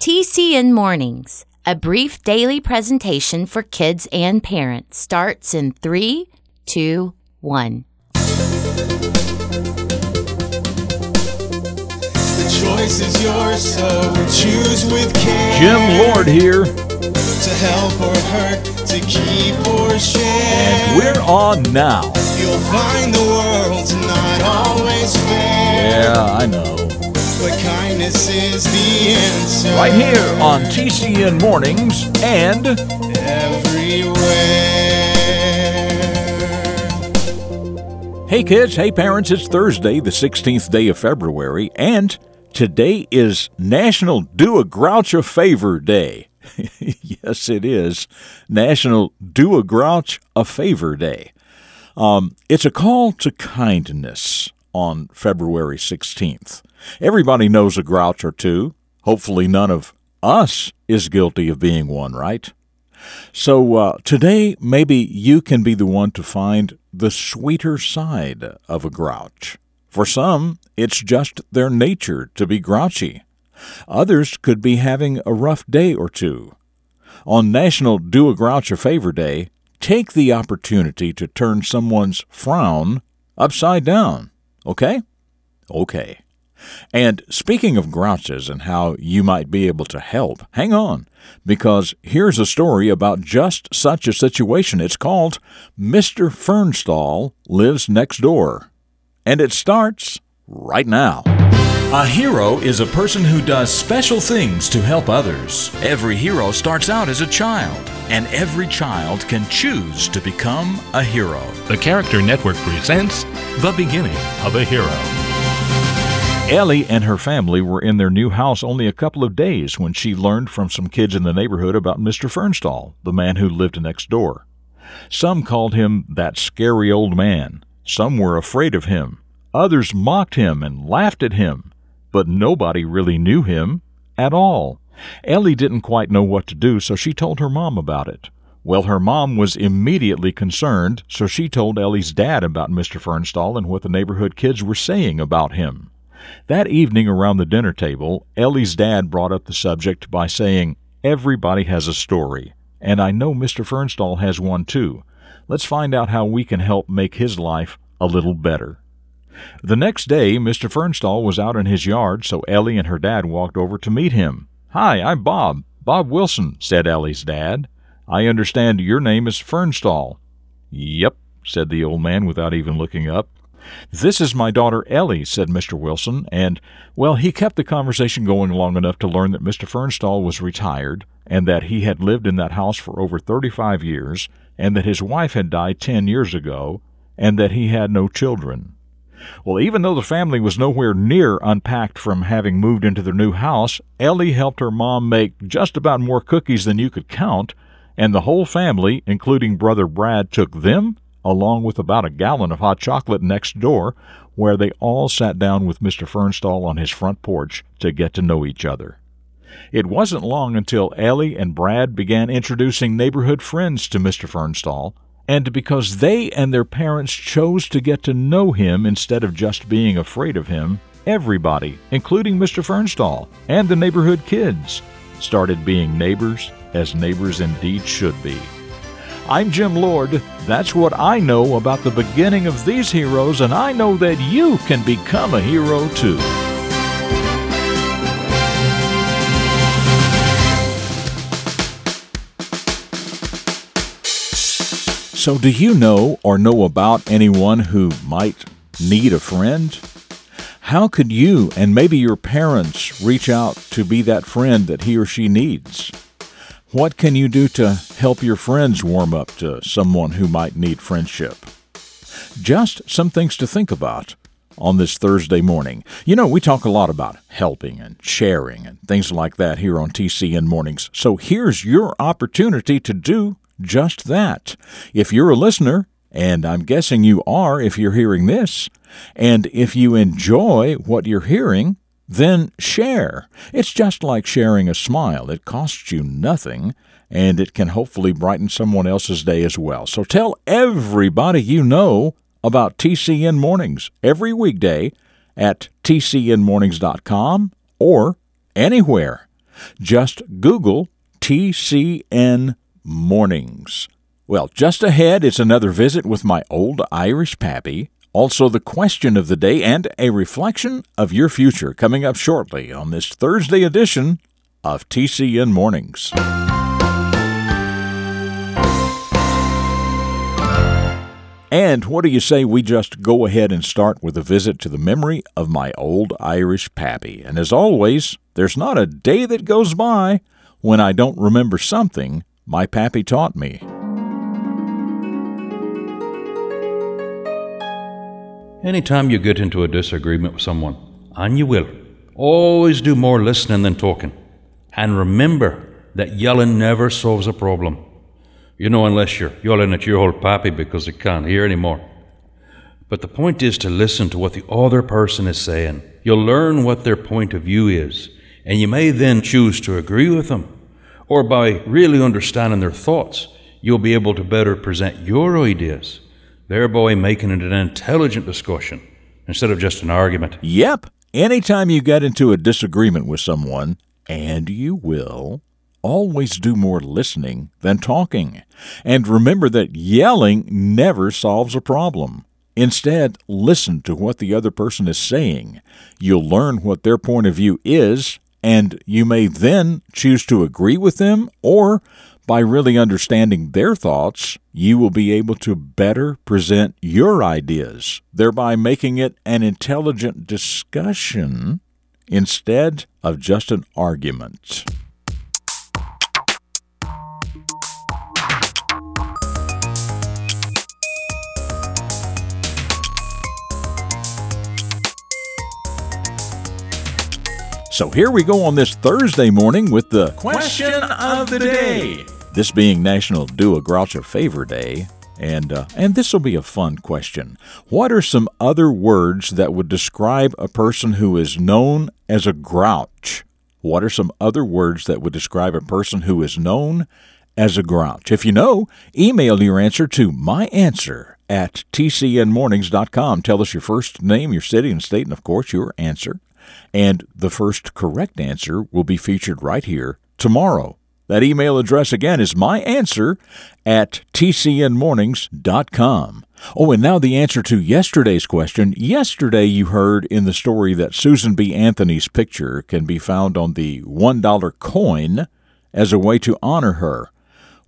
TCN Mornings, a brief daily presentation for kids and parents, starts in three, two, one. The choice is yours, so choose with care. Jim Lord here, To help or hurt, to keep or share. and we're on now. You'll find the world's not always fair. Yeah, I know. But kindness is the answer. Right here on TCN Mornings and Everywhere. Hey kids, hey parents, it's Thursday, the 16th day of February, and today is National Do a Grouch a Favor Day. yes, it is. National Do a Grouch a Favor Day. Um, it's a call to kindness on February 16th. Everybody knows a grouch or two. Hopefully, none of us is guilty of being one, right? So, uh, today, maybe you can be the one to find the sweeter side of a grouch. For some, it's just their nature to be grouchy. Others could be having a rough day or two. On National Do a Grouch a Favor Day, take the opportunity to turn someone's frown upside down. Okay? Okay. And speaking of grouches and how you might be able to help, hang on, because here's a story about just such a situation. It's called Mr. Fernstall Lives Next Door. And it starts right now. A hero is a person who does special things to help others. Every hero starts out as a child, and every child can choose to become a hero. The Character Network presents The Beginning of a Hero. Ellie and her family were in their new house only a couple of days when she learned from some kids in the neighborhood about Mr. Fernstall, the man who lived next door. Some called him that scary old man. Some were afraid of him. Others mocked him and laughed at him. But nobody really knew him at all. Ellie didn't quite know what to do, so she told her mom about it. Well, her mom was immediately concerned, so she told Ellie's dad about Mr. Fernstall and what the neighborhood kids were saying about him. That evening around the dinner table, Ellie's dad brought up the subject by saying, Everybody has a story, and I know Mr. Fernstall has one too. Let's find out how we can help make his life a little better. The next day, Mr. Fernstall was out in his yard, so Ellie and her dad walked over to meet him. Hi, I'm Bob. Bob Wilson, said Ellie's dad. I understand your name is Fernstall. Yep, said the old man without even looking up. This is my daughter Ellie, said Mr. Wilson, and, well, he kept the conversation going long enough to learn that Mr. Fernstall was retired, and that he had lived in that house for over 35 years, and that his wife had died 10 years ago, and that he had no children. Well, even though the family was nowhere near unpacked from having moved into their new house, Ellie helped her mom make just about more cookies than you could count, and the whole family, including brother Brad, took them along with about a gallon of hot chocolate next door, where they all sat down with Mr. Fernstall on his front porch to get to know each other. It wasn't long until Ellie and Brad began introducing neighborhood friends to Mr. Fernstall, and because they and their parents chose to get to know him instead of just being afraid of him, everybody, including Mr. Fernstall and the neighborhood kids, started being neighbors as neighbors indeed should be. I'm Jim Lord. That's what I know about the beginning of these heroes, and I know that you can become a hero too. So, do you know or know about anyone who might need a friend? How could you and maybe your parents reach out to be that friend that he or she needs? What can you do to help your friends warm up to someone who might need friendship? Just some things to think about on this Thursday morning. You know, we talk a lot about helping and sharing and things like that here on TCN Mornings. So here's your opportunity to do just that. If you're a listener, and I'm guessing you are if you're hearing this, and if you enjoy what you're hearing, then share. It's just like sharing a smile. It costs you nothing, and it can hopefully brighten someone else's day as well. So tell everybody you know about TCN Mornings every weekday at tcnmornings.com or anywhere. Just Google TCN Mornings. Well, just ahead is another visit with my old Irish pappy, also the question of the day, and a reflection of your future coming up shortly on this Thursday edition of TCN Mornings. And what do you say we just go ahead and start with a visit to the memory of my old Irish pappy? And as always, there's not a day that goes by when I don't remember something my pappy taught me. Anytime you get into a disagreement with someone, and you will, always do more listening than talking. And remember that yelling never solves a problem. You know, unless you're yelling at your old pappy because he can't hear anymore. But the point is to listen to what the other person is saying. You'll learn what their point of view is, and you may then choose to agree with them. Or by really understanding their thoughts, you'll be able to better present your ideas, thereby making it an intelligent discussion instead of just an argument. Yep. Anytime you get into a disagreement with someone, and you will, always do more listening than talking. And remember that yelling never solves a problem. Instead, listen to what the other person is saying. You'll learn what their point of view is, and you may then choose to agree with them, or by really understanding their thoughts, you will be able to better present your ideas, thereby making it an intelligent discussion instead of just an argument. So here we go on this Thursday morning with the Question of the day. this being National Do a Grouch a Favor Day, and uh, and this will be a fun question. What are some other words that would describe a person who is known as a grouch? What are some other words that would describe a person who is known as a grouch? If you know, email your answer to my answer at tcnmornings.com. Tell us your first name, your city and state, and of course your answer. And the first correct answer will be featured right here tomorrow. That email address again is my answer at tcnmornings.com. Oh, and now the answer to yesterday's question. Yesterday you heard in the story that Susan B. Anthony's picture can be found on the $1 coin as a way to honor her.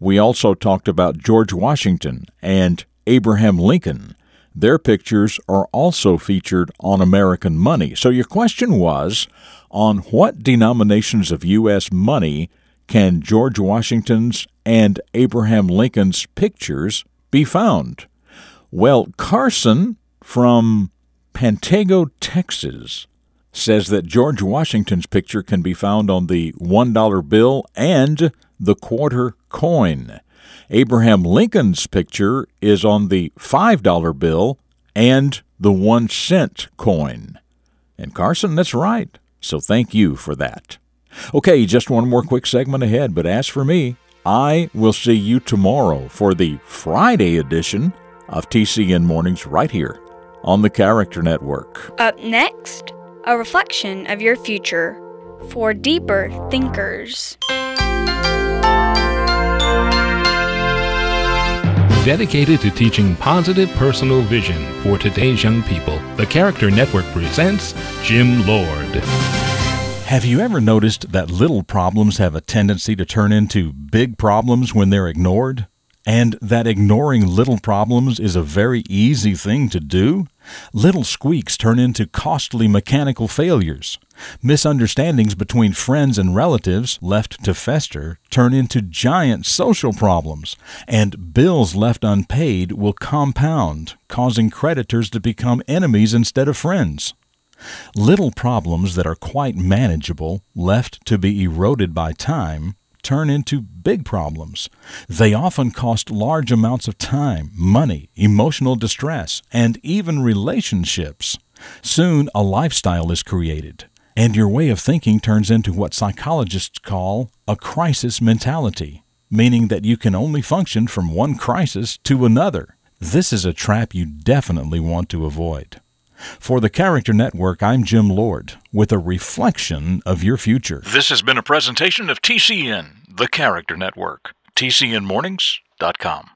We also talked about George Washington and Abraham Lincoln. Their pictures are also featured on American money. So your question was on what denominations of U.S. money can George Washington's and Abraham Lincoln's pictures be found? Well, Carson from Pantego, Texas, says that George Washington's picture can be found on the $1 bill and the quarter coin. Abraham Lincoln's picture is on the $5 bill and the 1 cent coin. And Carson, that's right. So thank you for that. Okay, just one more quick segment ahead, but as for me, I will see you tomorrow for the Friday edition of TCN Mornings right here on the Character Network. Up next, a reflection of your future for deeper thinkers. Dedicated to teaching positive personal vision for today's young people, the Character Network presents Jim Lord. Have you ever noticed that little problems have a tendency to turn into big problems when they're ignored? And that ignoring little problems is a very easy thing to do? Little squeaks turn into costly mechanical failures. Misunderstandings between friends and relatives, left to fester, turn into giant social problems. And bills left unpaid will compound, causing creditors to become enemies instead of friends. Little problems that are quite manageable, left to be eroded by time, turn into big problems. They often cost large amounts of time, money, emotional distress, and even relationships. Soon a lifestyle is created, and your way of thinking turns into what psychologists call a crisis mentality, meaning that you can only function from one crisis to another. This is a trap you definitely want to avoid. For the Character Network, I'm Jim Lord with a reflection of your future. This has been a presentation of TCN, the Character Network. TCNMornings.com.